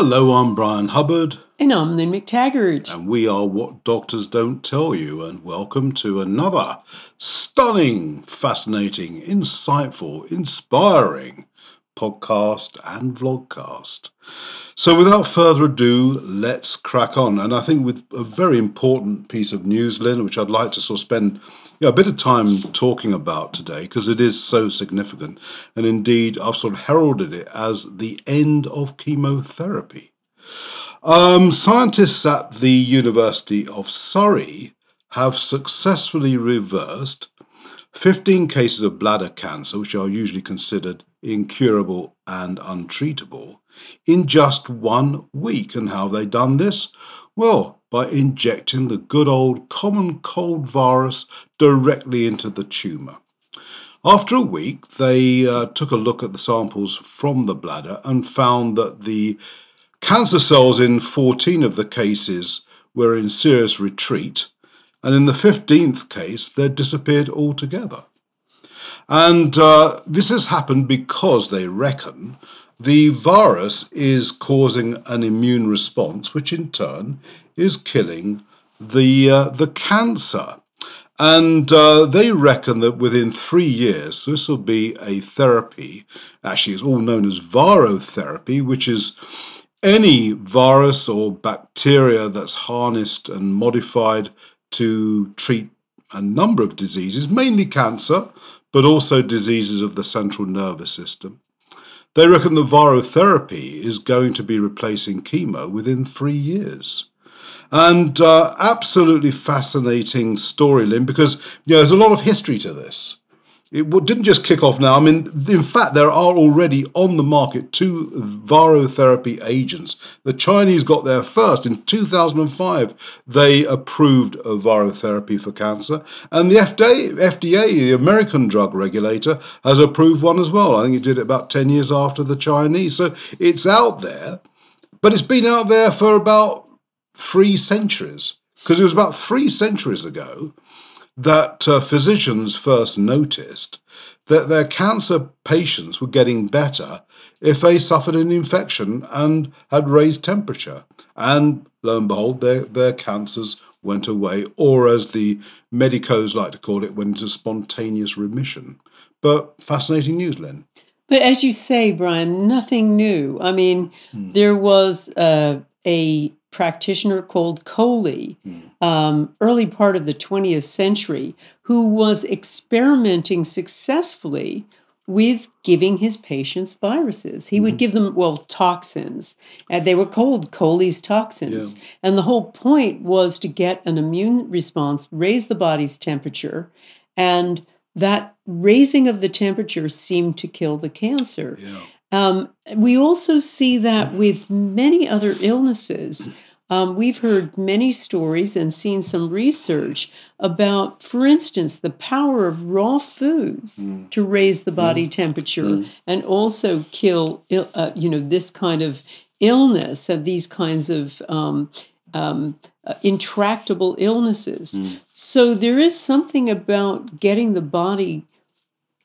Hello, I'm Bryan Hubbard. And I'm Lynne McTaggart. And we are What Doctors Don't Tell You. And welcome to another stunning, fascinating, insightful, inspiring podcast and vlogcast. So, without further ado, let's crack on. And I think with a very important piece of news, Lynne, which I'd like to sort of spend you know, a bit of time talking about today because it is so significant. And indeed, I've sort of heralded it as the end of chemotherapy. Um, scientists at the University of Surrey have successfully reversed 15 cases of bladder cancer, which are usually considered incurable and untreatable, in just one week. And how have they done this? Well, by injecting the good old common cold virus directly into the tumour. After a week, they uh, took a look at the samples from the bladder and found that the cancer cells in 14 of the cases were in serious retreat, and in the 15th case, they disappeared altogether. And uh, this has happened because they reckon the virus is causing an immune response, which in turn is killing the, uh, the cancer. And uh, they reckon that within three years, this will be a therapy. Actually, it's all known as virotherapy, which is any virus or bacteria that's harnessed and modified to treat a number of diseases, mainly cancer, but also diseases of the central nervous system. They reckon the virotherapy is going to be replacing chemo within three years. And uh, absolutely fascinating story, Lynn, because you know, there's a lot of history to this. It didn't just kick off now. I mean, in fact, there are already on the market two virotherapy agents. The Chinese got there first. In 2005, they approved a virotherapy for cancer. And the FDA, FDA, the American drug regulator, has approved one as well. I think it did it about 10 years after the Chinese. So it's out there, but it's been out there for about three centuries. Because it was about three centuries ago that uh, physicians first noticed that their cancer patients were getting better if they suffered an infection and had raised temperature. And lo and behold, their, their cancers went away, or as the medicos like to call it, went into spontaneous remission. But fascinating news, Lynne. But as you say, Bryan, nothing new. I mean, hmm. there was uh, a practitioner called Coley, mm. um, early part of the 20th century, who was experimenting successfully with giving his patients viruses. He mm-hmm. would give them, well, toxins. And they were called Coley's toxins. Yeah. And the whole point was to get an immune response, raise the body's temperature, and that raising of the temperature seemed to kill the cancer. Yeah. Um, we also see that with many other illnesses. Um, we've heard many stories and seen some research about, for instance, the power of raw foods mm. to raise the body mm. temperature mm. and also kill, uh, you know, this kind of illness and these kinds of um, um, uh, intractable illnesses. Mm. So there is something about getting the body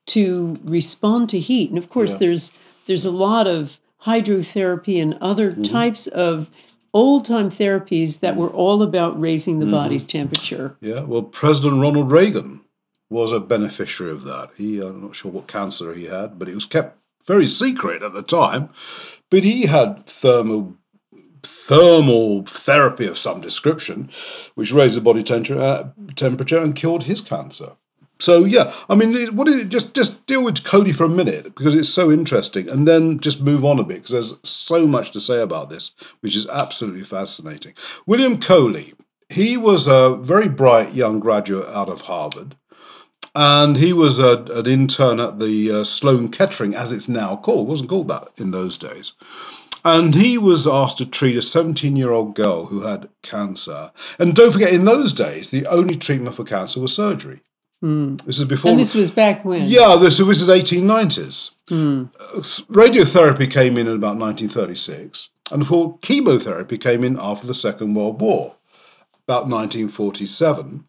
to respond to heat, and of course, yeah. there's there's a lot of hydrotherapy and other mm-hmm. types of old time therapies that were all about raising the mm-hmm. body's temperature. Yeah, well, President Ronald Reagan was a beneficiary of that. He, I'm not sure what cancer he had, but it was kept very secret at the time. But he had thermal thermal therapy of some description, which raised the body temperature, uh, temperature and cured his cancer. So yeah, I mean, what is it? Just just deal with Coley for a minute because it's so interesting, and then just move on a bit because there's so much to say about this, which is absolutely fascinating. William Coley, he was a very bright young graduate out of Harvard, and he was a, an intern at the uh, Sloan Kettering, as it's now called. It wasn't called that in those days. And he was asked to treat a 17 year old girl who had cancer. And don't forget, in those days, the only treatment for cancer was surgery. Mm. This is before. And this was back when? Yeah, this, this is 1890s. Mm. radiotherapy came in in about 1936, and before chemotherapy came in after the Second World War, about 1947.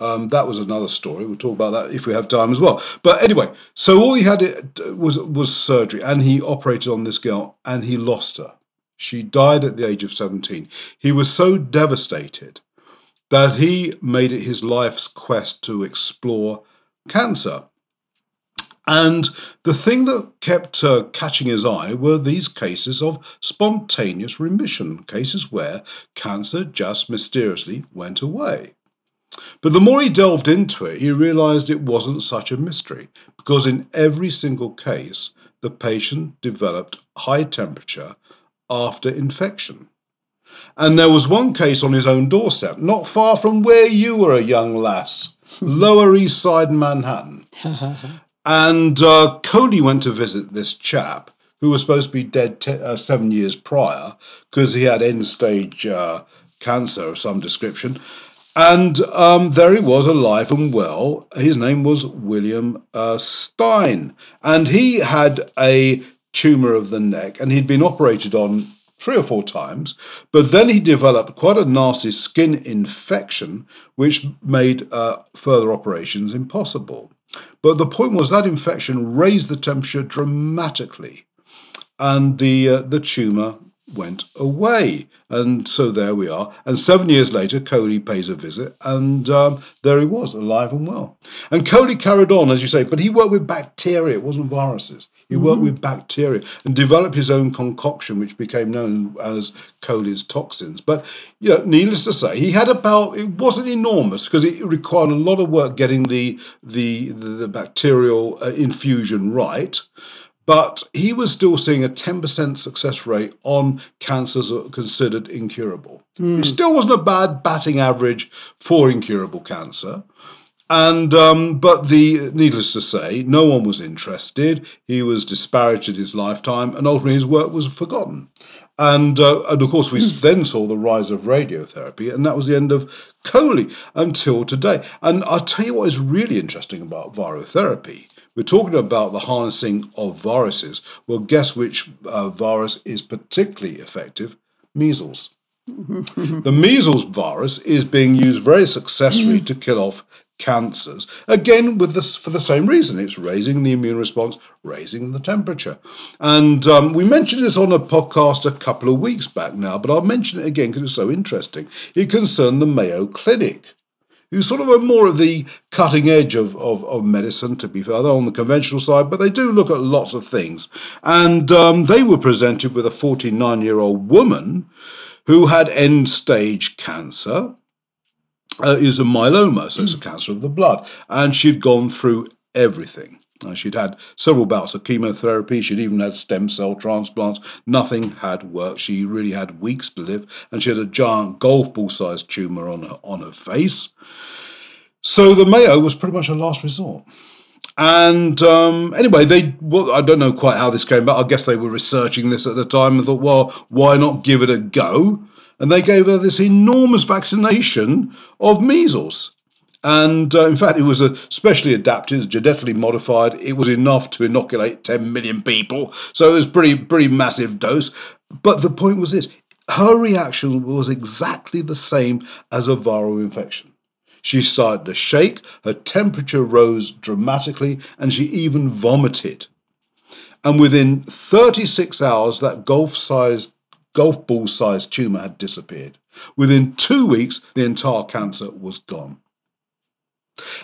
Um, that was another story. We'll talk about that if we have time as well. But anyway, so all he had was was surgery, and he operated on this girl, and he lost her. She died at the age of 17. He was so devastated that he made it his life's quest to explore cancer. And the thing that kept uh, catching his eye were these cases of spontaneous remission, cases where cancer just mysteriously went away. But the more he delved into it, he realized it wasn't such a mystery, because in every single case, the patient developed high temperature after infection. And there was one case on his own doorstep, not far from where you were a young lass, Lower East Side Manhattan. and uh, Coley went to visit this chap who was supposed to be dead te- uh, seven years prior because he had end stage uh, cancer of some description. And um, there he was, alive and well. His name was William uh, Stein. And he had a tumor of the neck and he'd been operated on three or four times. But then he developed quite a nasty skin infection, which made uh, further operations impossible. But the point was that infection raised the temperature dramatically. And the uh, the tumor went away. And so there we are. And seven years later, Coley pays a visit, and um, there he was, alive and well. And Coley carried on, as you say, but he worked with bacteria, it wasn't viruses. He mm-hmm. worked with bacteria and developed his own concoction, which became known as Coley's toxins. But, you know, needless to say, he had about, it wasn't enormous because it required a lot of work getting the, the, the, the bacterial uh, infusion right but he was still seeing a 10% success rate on cancers that were considered incurable. Mm. It still wasn't a bad batting average for incurable cancer. And um, but the needless to say, no one was interested. He was disparaged in his lifetime, and ultimately his work was forgotten. And uh, and of course, we mm. then saw the rise of radiotherapy, and that was the end of Coley until today. And I'll tell you what is really interesting about virotherapy we're talking about the harnessing of viruses. Well, guess which uh, virus is particularly effective? Measles. the measles virus is being used very successfully to kill off cancers. Again, with this for the same reason, it's raising the immune response, raising the temperature. And um, we mentioned this on a podcast a couple of weeks back now, but I'll mention it again because it's so interesting. It concerned the Mayo Clinic who's sort of a more of the cutting edge of, of, of medicine, to be fair. They're on the conventional side, but they do look at lots of things. And um, they were presented with a 49 year old woman who had end stage cancer. Uh, is a myeloma, so it's a cancer of the blood. And she'd gone through everything. Uh, she'd had several bouts of chemotherapy. She'd even had stem cell transplants. Nothing had worked. She really had weeks to live, and she had a giant golf ball sized tumor on her on her face. So the Mayo was pretty much a last resort. And um, anyway, they well, I don't know quite how this came about. I guess they were researching this at the time and thought, well, why not give it a go? And they gave her this enormous vaccination of measles. And uh, in fact, it was a specially adapted, genetically modified. It was enough to inoculate 10 million people. So it was pretty, pretty massive dose. But the point was this her reaction was exactly the same as a viral infection. She started to shake, her temperature rose dramatically, and she even vomited. And within 36 hours, that golf sized golf ball sized tumor had disappeared. Within two weeks, the entire cancer was gone.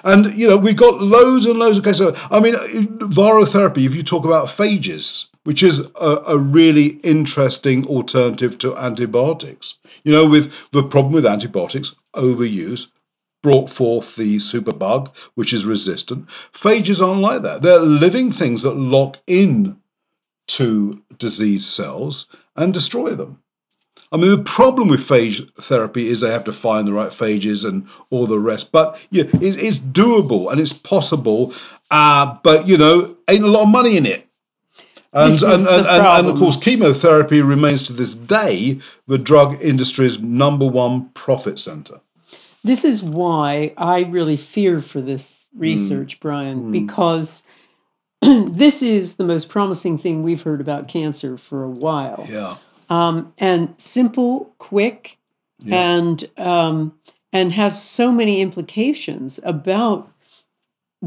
And, you know, we've got loads and loads of cases. I mean, virotherapy, if you talk about phages, which is a, a, really interesting alternative to antibiotics. You know, with the problem with antibiotics, overuse, brought forth the superbug, which is resistant. Phages aren't like that. They're living things that lock in to disease cells and destroy them. I mean, the problem with phage therapy is they have to find the right phages and all the rest. But yeah, it, it's doable and it's possible. Uh, but you know, ain't a lot of money in it. And and, and, and, and, of course, chemotherapy remains to this day the drug industry's number one profit center. This is why I really fear for this research, mm. Bryan, mm. because this is the most promising thing we've heard about cancer for a while. Yeah um, and simple, quick, yeah. and um, and has so many implications about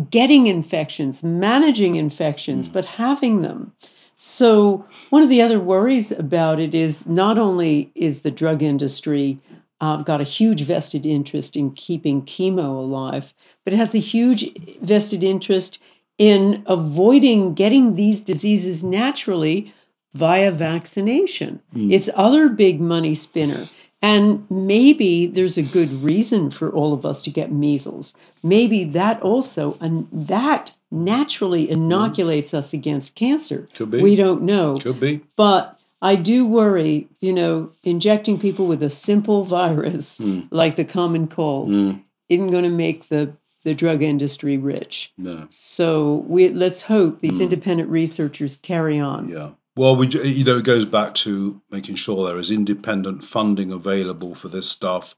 getting infections, managing infections, mm. but having them. So, one of the other worries about it is not only is the drug industry uh, got a huge vested interest in keeping chemo alive, but it has a huge vested interest in avoiding getting these diseases naturally via vaccination. Mm. It's other big money spinner. And maybe there's a good reason for all of us to get measles. Maybe that also, and that naturally inoculates mm. us against cancer. Could be. We don't know. Could be. But I do worry, you know, injecting people with a simple virus mm. like the common cold mm. isn't going to make the the drug industry rich. No. So we let's hope these mm. independent researchers carry on. Yeah. Well, we you know it goes back to making sure there is independent funding available for this stuff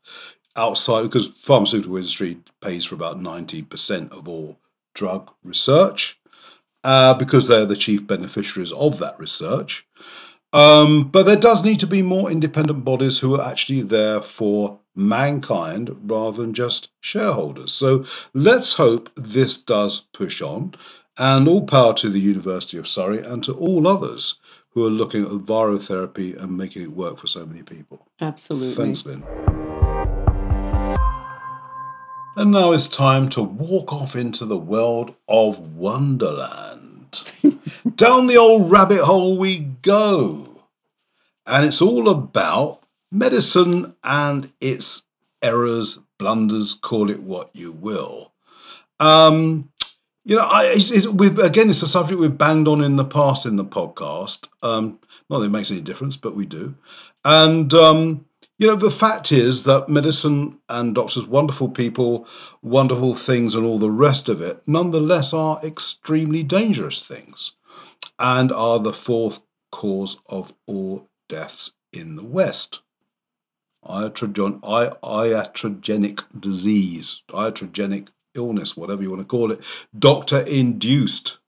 outside because pharmaceutical industry pays for about ninety percent of all drug research uh, because they're the chief beneficiaries of that research. Um, but there does need to be more independent bodies who are actually there for mankind rather than just shareholders. So let's hope this does push on. And all power to the University of Surrey and to all others who are looking at virotherapy and making it work for so many people. Absolutely. Thanks, Lynne. And now it's time to walk off into the world of Wonderland. Down the old rabbit hole we go. And it's all about medicine and its errors, blunders, call it what you will. Um, you know, I, it's, it's, again, it's a subject we've banged on in the past in the podcast. Um, not that it makes any difference, but we do. And um, you know, the fact is that medicine and doctors, wonderful people, wonderful things, and all the rest of it, nonetheless are extremely dangerous things and are the fourth cause of all deaths in the West. Iatrogen, iatrogenic disease, iatrogenic illness, whatever you want to call it, doctor induced.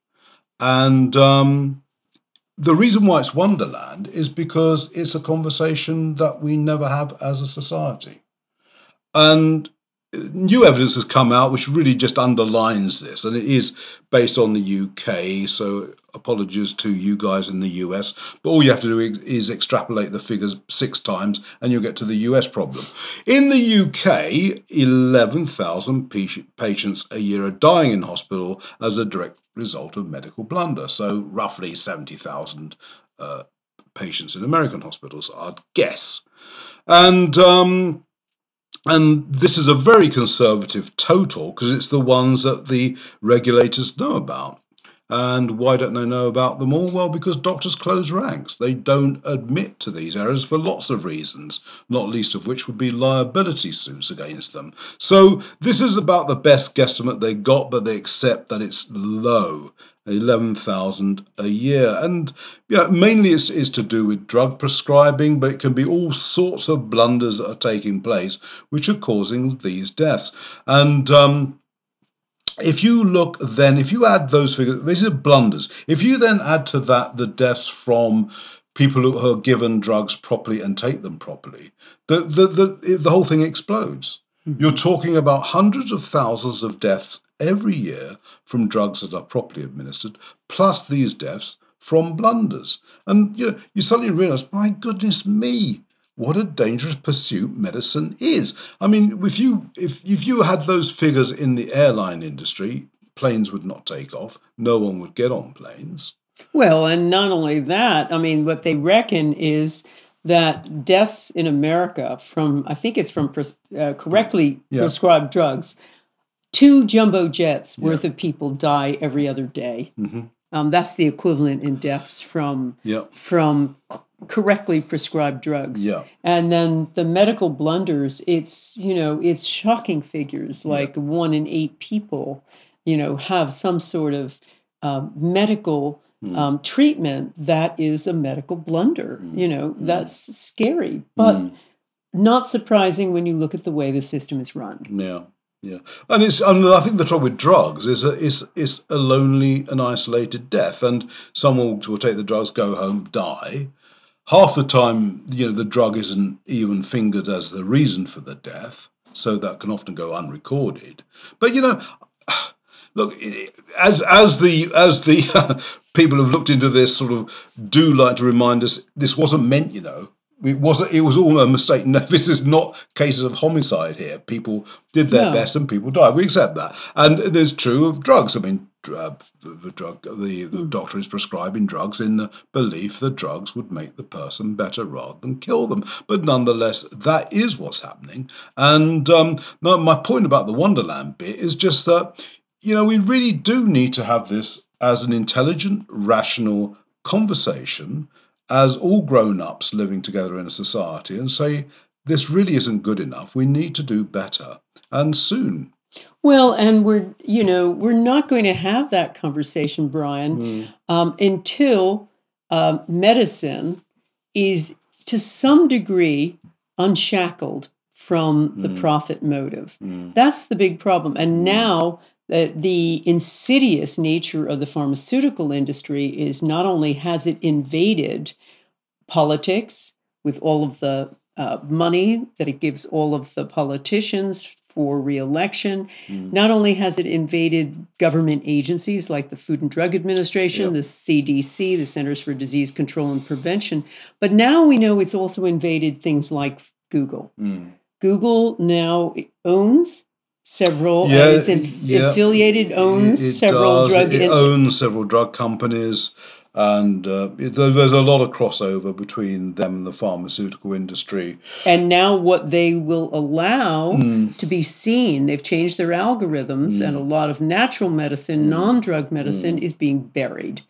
And um, the reason why it's Wonderland is because it's a conversation that we never have as a society. And new evidence has come out which really just underlines this, and it is based on the UK. So apologies to you guys in the US, but all you have to do is extrapolate the figures six times, and you'll get to the US problem. In the UK, 11,000 patients a year are dying in hospital as a direct result of medical blunder. So roughly 70,000 uh, patients in American hospitals, I'd guess. And um, and this is a very conservative total because it's the ones that the regulators know about. And why don't they know about them all? Well, because doctors close ranks. They don't admit to these errors for lots of reasons, not least of which would be liability suits against them. So this is about the best guesstimate they got, but they accept that it's low. 11,000 a year. And mainly it's, it's to do with drug prescribing, but it can be all sorts of blunders that are taking place which are causing these deaths. And um, if you look then, if you add those figures, these are blunders. If you then add to that the deaths from people who are given drugs properly and take them properly, the, the, the, the whole thing explodes. Mm-hmm. You're talking about hundreds of thousands of deaths every year from drugs that are properly administered, plus these deaths from blunders. And you know, you suddenly realize, my goodness me, what a dangerous pursuit medicine is. I mean, if you if if you had those figures in the airline industry, planes would not take off. No one would get on planes. Well, and not only that, I mean, what they reckon is that deaths in America from I think it's from pres- uh, correctly yeah. prescribed drugs two jumbo jets worth of people die every other day. Mm-hmm. Um, that's the equivalent in deaths from from correctly prescribed drugs. Yeah. And then the medical blunders, it's you know it's shocking figures like one in eight people, you know, have some sort of uh, medical. Mm. Um, treatment that is a medical blunder. Mm. You know, mm. that's scary, but mm. not surprising when you look at the way the system is run. Yeah. Yeah, and it's and I think the trouble with drugs is a, is is a lonely and isolated death, and someone will take the drugs, go home, die. Half the time, you know, the drug isn't even fingered as the reason for the death, so that can often go unrecorded. But you know, look, as as the as the people who've looked into this sort of do like to remind us this wasn't meant, you know. It wasn't. It was all a mistake. No, this is not cases of homicide here. People did their No. best and people died. We accept that, and there's true of drugs. I mean, uh, the, the drug, the, the doctor is prescribing drugs in the belief that drugs would make the person better rather than kill them. But nonetheless, that is what's happening. And um, no, my point about the Wonderland bit is just that you know we really do need to have this as an intelligent, rational conversation as all grown ups living together in a society and say, this really isn't good enough. We need to do better and soon. Well, and we're you know we're not going to have that conversation, Bryan, um, until uh, medicine is to some degree unshackled from the profit motive. That's the big problem. And now the, the insidious nature of the pharmaceutical industry is not only has it invaded politics with all of the uh, money that it gives all of the politicians for reelection. Not only has it invaded government agencies like the Food and Drug Administration, the CDC, the Centers for Disease Control and Prevention, but now we know it's also invaded things like Google. Mm. Google now owns several, Yeah, is in- yeah. affiliated, owns It- it several does. drug. It in- owns several drug companies, and uh, it, there's a lot of crossover between them and the pharmaceutical industry. And now, what they will allow Mm. to be seen, they've changed their algorithms, and a lot of natural Mm. medicine, non drug medicine, is being buried.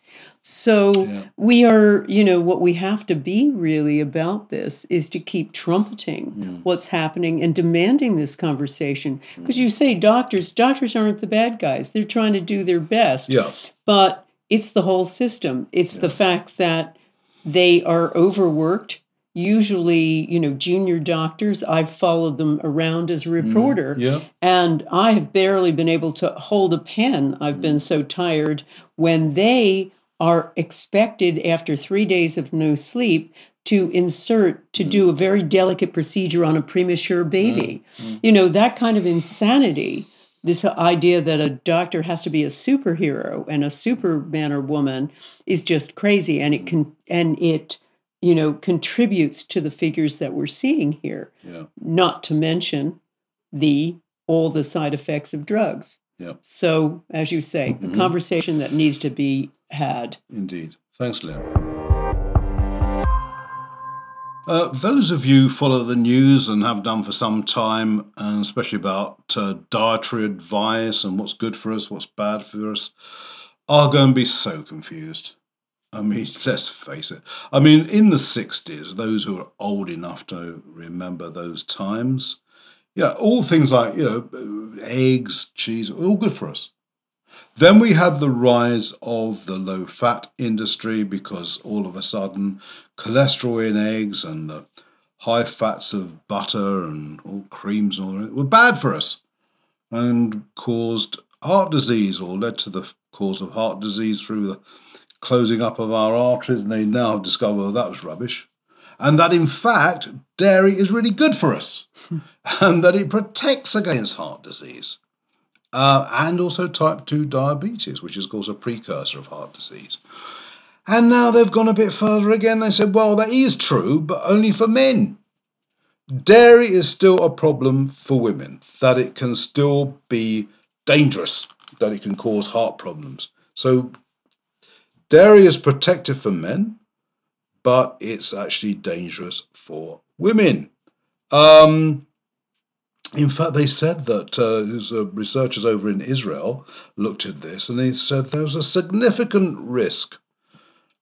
So, we are, you know, what we have to be really about this is to keep trumpeting Mm. what's happening and demanding this conversation. Because you say doctors, doctors aren't the bad guys, they're trying to do their best Yeah, but it's the whole system. It's the fact that they are overworked. Usually, you know, junior doctors, I've followed them around as a reporter, yeah. and I have barely been able to hold a pen. I've been so tired when they are expected after three days of no sleep to insert to do a very delicate procedure on a premature baby. Mm, mm. You know, that kind of insanity this idea that a doctor has to be a superhero and a superman or woman is just crazy and it mm. can and it you know contributes to the figures that we're seeing here Yeah. not to mention the all the side effects of drugs Yeah. so as you say a conversation that needs to be had Indeed. Thanks, Lynne. Uh, those of you who follow the news and have done for some time, and especially about uh, dietary advice and what's good for us, what's bad for us, are going to be so confused. I mean, let's face it. I mean, in the 60s, those who are old enough to remember those times, yeah, all things like, you know, eggs, cheese, all good for us. Then we had the rise of the low fat industry because all of a sudden cholesterol in eggs and the high fats of butter and all creams and all that were bad for us and caused heart disease or led to the cause of heart disease through the closing up of our arteries. And they now discovered that was rubbish. And that in fact, dairy is really good for us and that it protects against heart disease uh, and also type 2 diabetes, which is, of course, a precursor of heart disease. And now they've gone a bit further again. They said, well, that is true, but only for men. Dairy is still a problem for women, that it can still be dangerous, that it can cause heart problems. So, dairy is protective for men, but it's actually dangerous for women. Um, in fact, they said that uh, researchers over in Israel looked at this and they said there was a significant risk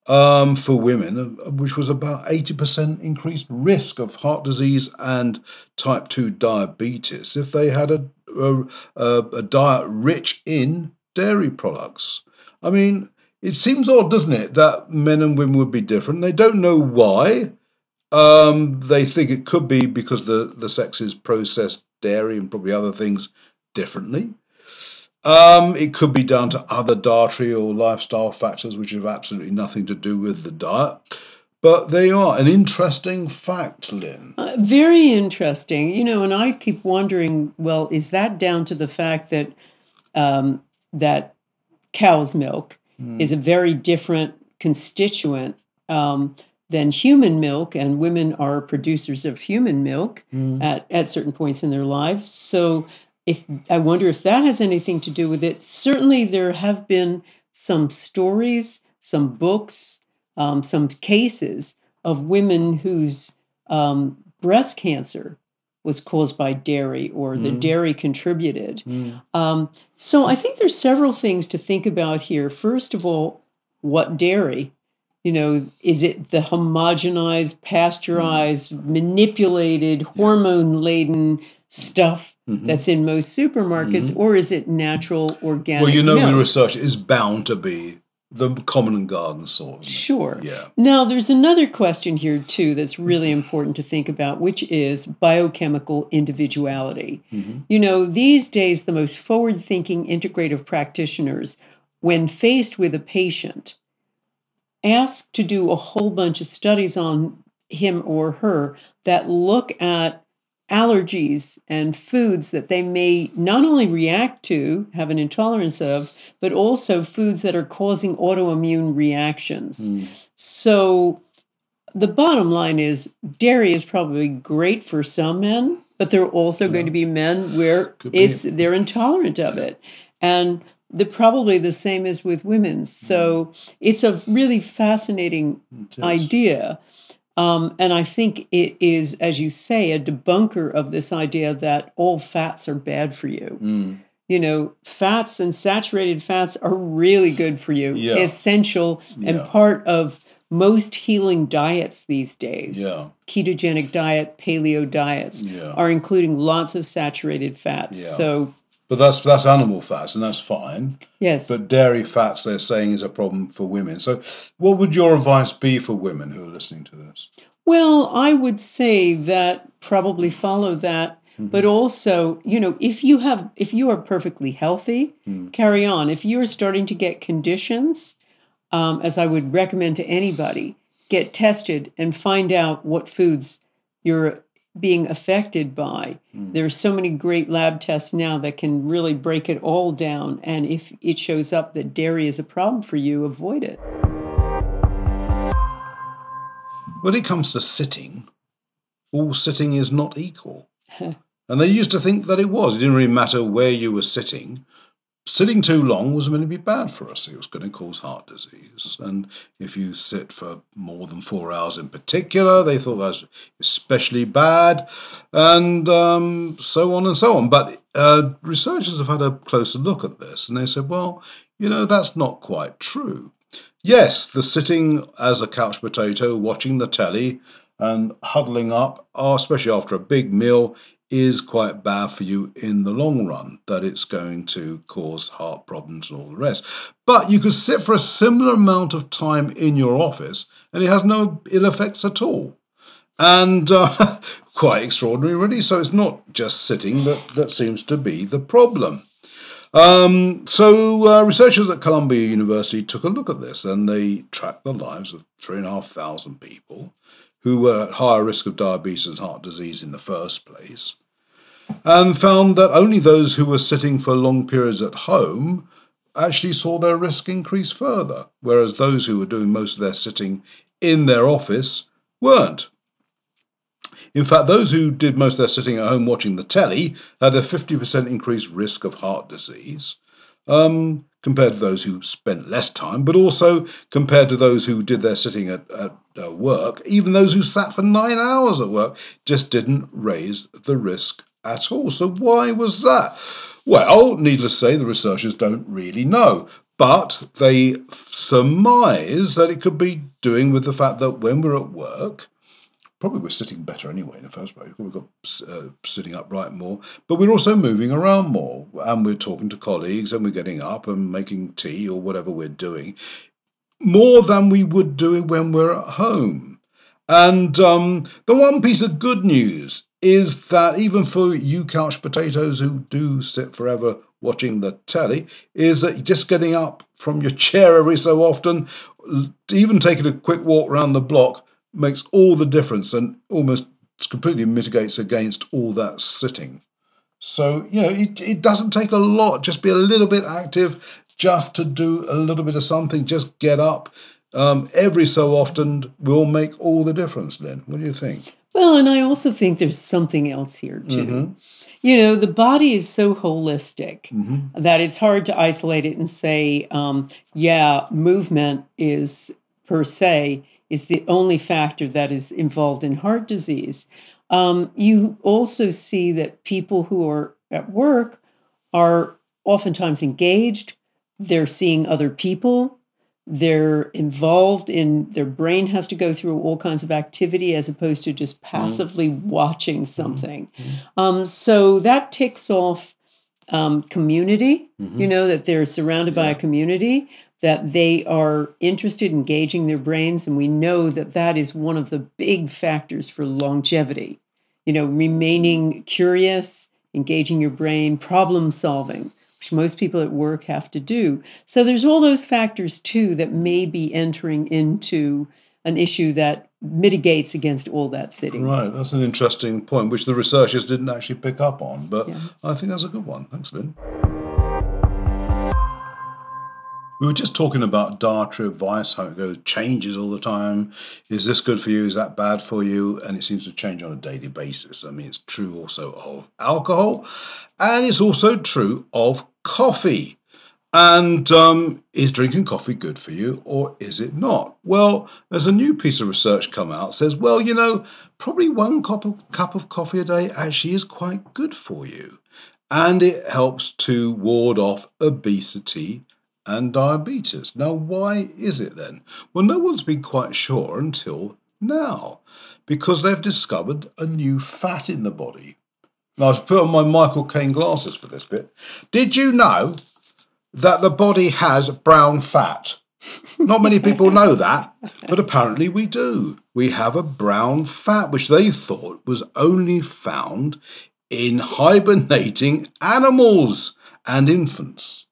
um, for women, uh, which was about 80% increased risk of heart disease and type 2 diabetes if they had a, a, a diet rich in dairy products. I mean, it seems odd, doesn't it, that men and women would be different. They don't know why. Um, they think it could be because the, the sexes process dairy and probably other things differently. Um, it could be down to other dietary or lifestyle factors which have absolutely nothing to do with the diet. But they are an interesting fact, Lynne. Uh, very interesting. You know, and I keep wondering, well, is that down to the fact that um, that cow's milk is a very different constituent um, than human milk, and women are producers of human milk at, at certain points in their lives. So, if I wonder if that has anything to do with it. Certainly, there have been some stories, some books, um, some cases of women whose um, breast cancer was caused by dairy or the mm. dairy contributed. Mm. Um, so I think there's several things to think about here. First of all, what dairy? You know, is it the homogenized, pasteurized, mm. manipulated, hormone laden stuff mm-hmm. that's in most supermarkets, mm-hmm. or is it natural, organic? Well, you know, milk? the research is bound to be the common and garden sort. Sure. Yeah. Now, there's another question here, too, that's really mm-hmm. important to think about, which is biochemical individuality. Mm-hmm. You know, these days, the most forward thinking integrative practitioners, when faced with a patient, ask to do a whole bunch of studies on him or her that look at allergies and foods that they may not only react to, have an intolerance of, but also foods that are causing autoimmune reactions. Hmm. So the bottom line is dairy is probably great for some men, but there are also going to be men where Could be. it's they're intolerant of it. And the probably the same as with women. So hmm. it's a really fascinating idea. Um, and I think it is, as you say, a debunker of this idea that all fats are bad for you. Mm. You know, fats and saturated fats are really good for you, Yeah. essential and Yeah. part of most healing diets these days. Yeah. Ketogenic diet, paleo diets are including lots of saturated fats. So, But that's that's animal fats, and that's fine. yes. But dairy fats, they're saying, is a problem for women. So, what would your advice be for women who are listening to this? Well, I would say that probably follow that, but also, you know, if you have if you are perfectly healthy, carry on. If you are starting to get conditions, um, as I would recommend to anybody, get tested and find out what foods you're being affected by. Hmm. there are so many great lab tests now that can really break it all down. And if it shows up that dairy is a problem for you, avoid it. When it comes to sitting, all sitting is not equal. and they used to think that it was. It didn't really matter where you were sitting. Sitting too long was going to be bad for us. It was going to cause heart disease. And if you sit for more than four hours in particular, they thought that was especially bad, and um, so on and so on. But uh, researchers have had a closer look at this, and they said, well, you know, that's not quite true. Yes, the sitting as a couch potato, watching the telly, and huddling up, especially after a big meal, is quite bad for you in the long run, that it's going to cause heart problems and all the rest. But you could sit for a similar amount of time in your office and it has no ill effects at all. And uh, quite extraordinary, really. So it's not just sitting that, that seems to be the problem. Um, so uh, researchers at Columbia University took a look at this and they tracked the lives of three and a half thousand people who were at higher risk of diabetes and heart disease in the first place, and found that only those who were sitting for long periods at home actually saw their risk increase further, whereas those who were doing most of their sitting in their office weren't. In fact, those who did most of their sitting at home watching the telly had a 50% increased risk of heart disease um, compared to those who spent less time, but also compared to those who did their sitting at, at uh, work. Even those who sat for nine hours at work just didn't raise the risk at all. So, why was that? Well, needless to say, the researchers don't really know. But they surmise that it could be doing with the fact that when we're at work, probably we're sitting better anyway in the first place. We've got uh, sitting upright more, but we're also moving around more, and we're talking to colleagues, and we're getting up and making tea or whatever we're doing more than we would do it when we're at home. And um, the one piece of good news is that even for you couch potatoes who do sit forever watching the telly, is that just getting up from your chair every so often, even taking a quick walk around the block, makes all the difference and almost completely mitigates against all that sitting. So, you know, it, it doesn't take a lot. Just be a little bit active, just to do a little bit of something, just get up um, every so often will make all the difference, Lynne. What do you think? Well, and I also think there's something else here, too. Mm-hmm. You know, the body is so holistic mm-hmm. that it's hard to isolate it and say, um, yeah, movement is per se is the only factor that is involved in heart disease. Um, you also see that people who are at work are oftentimes engaged, they're seeing other people, they're involved in their brain has to go through all kinds of activity as opposed to just mm-hmm. passively mm. watching something. Mm-hmm. Um, so that ticks off um, community, mm-hmm. you know, that they're surrounded yeah. by a community, that they are interested in engaging their brains. And we know that that is one of the big factors for longevity, you know, remaining curious, engaging your brain, problem solving which most people at work have to do. So there's all those factors too that may be entering into an issue that mitigates against all that sitting. Right, that's an interesting point, which the researchers didn't actually pick up on, but yeah. I think that's a good one. Thanks, Lynne. We were just talking about dietary advice, how it goes, changes all the time. Is this good for you? Is that bad for you? And it seems to change on a daily basis. I mean, it's true also of alcohol, and it's also true of coffee. And um, is drinking coffee good for you or is it not? Well, there's a new piece of research come out says, well, you know, probably one cup of, cup of coffee a day actually is quite good for you. And it helps to ward off obesity and diabetes. Now, why is it then? Well, no one's been quite sure until now, because they've discovered a new fat in the body. Now, I've put on my Michael Caine glasses for this bit. Did you know that the body has brown fat? Not many people know that, but apparently we do. We have a brown fat, which they thought was only found in hibernating animals and infants.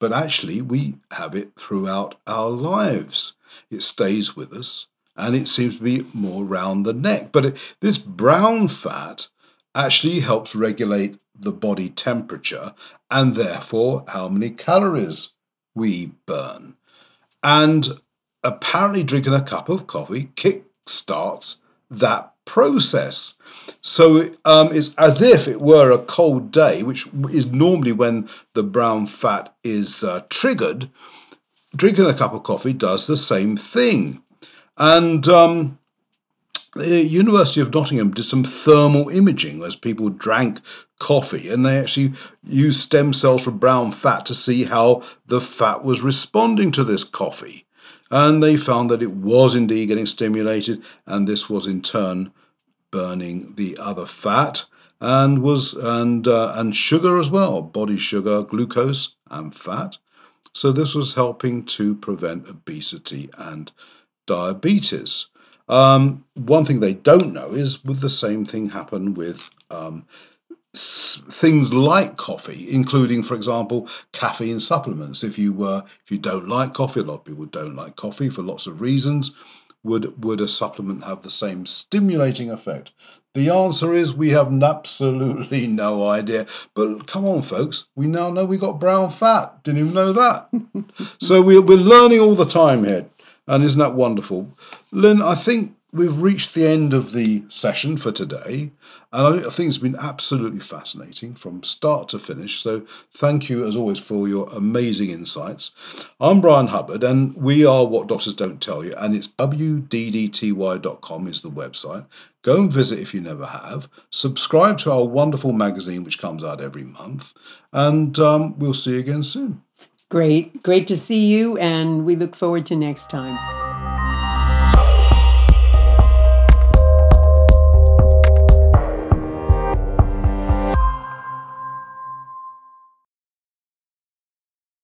But actually, we have it throughout our lives. It stays with us and it seems to be more round the neck. But it, this brown fat actually helps regulate the body temperature and therefore how many calories we burn. And apparently, drinking a cup of coffee kick starts that process. So um, it's as if it were a cold day, which is normally when the brown fat is uh, triggered. Drinking a cup of coffee does the same thing. And um, the University of Nottingham did some thermal imaging as people drank coffee, and they actually used stem cells from brown fat to see how the fat was responding to this coffee. And they found that it was indeed getting stimulated, and this was in turn burning the other fat and was and uh, and sugar as well, body sugar, glucose and fat. So this was helping to prevent obesity and diabetes. Um, one thing they don't know is would the same thing happen with um, things like coffee, including, for example, caffeine supplements. If you were, if you don't like coffee, a lot of people don't like coffee for lots of reasons. Would would a supplement have the same stimulating effect? The answer is we have absolutely no idea. But come on, folks, we now know we got brown fat. Didn't even know that. so we're, we're learning all the time here. And isn't that wonderful? Lynne, I think we've reached the end of the session for today. And I think it's been absolutely fascinating from start to finish. So thank you, as always, for your amazing insights. I'm Bryan Hubbard, and we are What Doctors Don't Tell You, and it's wddty.com is the website. Go and visit if you never have. Subscribe to our wonderful magazine, which comes out every month, and um, we'll see you again soon. Great. Great to see you, and we look forward to next time.